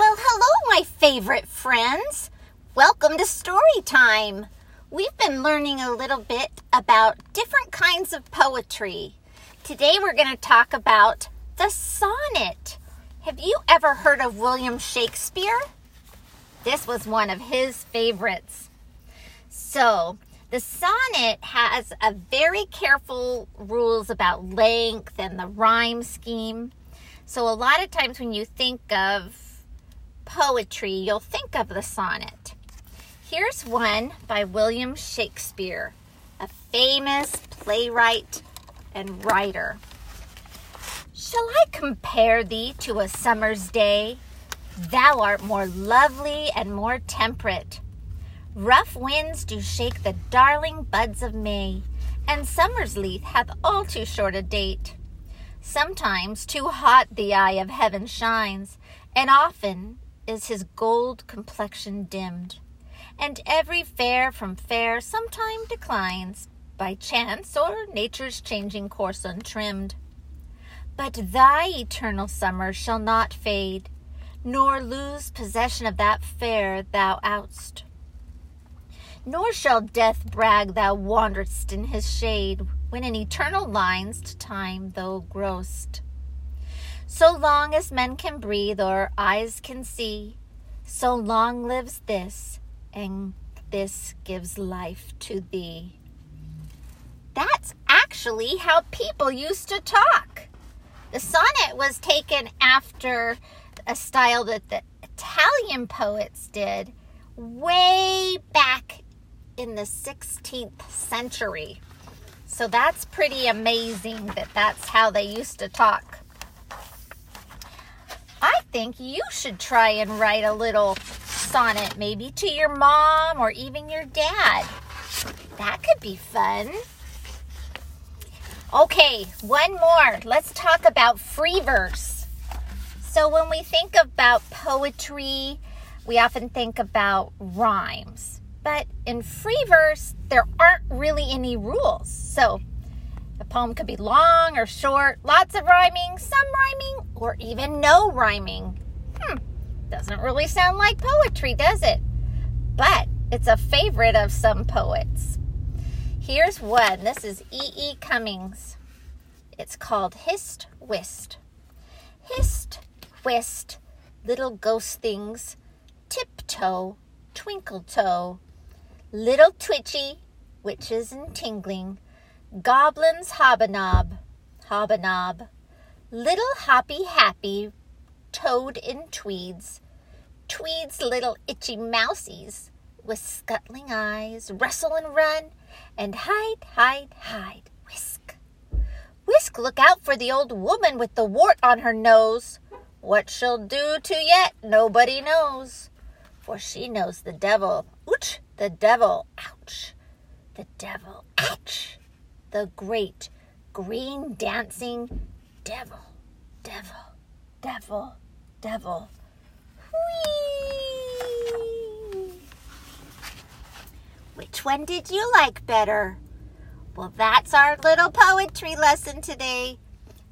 Well, hello, my favorite friends. Welcome to Story Time. We've been learning a little bit about different kinds of poetry. Today we're going to talk about the sonnet. Have you ever heard of William Shakespeare? This was one of his favorites. So, the sonnet has a very careful rules about length and the rhyme scheme. So, a lot of times when you think of poetry, you'll think of the sonnet. Here's one by William Shakespeare, a famous playwright and writer. Shall I compare thee to a summer's day? Thou art more lovely and more temperate. Rough winds do shake the darling buds of May, and summer's leaf hath all too short a date. Sometimes too hot the eye of heaven shines, and often is his gold complexion dimmed, and every fair from fair sometime declines, by chance or nature's changing course untrimmed. But thy eternal summer shall not fade, nor lose possession of that fair thou outst. Nor shall death brag thou wanderedst in his shade, when in eternal lines to time thou growst. So long as men can breathe or eyes can see, so long lives this, and this gives life to thee. That's actually how people used to talk. The sonnet was taken after a style that the Italian poets did way back in the 16th century. So that's pretty amazing that that's how they used to talk think you should try and write a little sonnet, maybe to your mom or even your dad. That could be fun. Okay, one more. Let's talk about free verse. So, when we think about poetry, we often think about rhymes. But in free verse, there aren't really any rules. So, poem could be long or short, lots of rhyming, some rhyming, or even no rhyming. Hmm, doesn't really sound like poetry, does it? But it's a favorite of some poets. Here's one. This is E. E. Cummings. It's called Hist Whist. Hist, whist, little ghost things, tiptoe, twinkle toe, little twitchy, witches and tingling Goblins hobanob, hobanob. Little hoppy happy, toad in tweeds. Tweeds little itchy mousies with scuttling eyes, wrestle and run, and hide, hide, hide, whisk. Whisk, look out for the old woman with the wart on her nose. What she'll do to yet, nobody knows. For she knows the devil, ouch, the devil, ouch, the devil, ouch the great green dancing devil, devil, devil, devil. Which one did you like better? Well, that's our little poetry lesson today.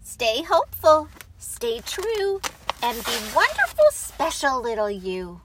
Stay hopeful, stay true, and be wonderful, special little you.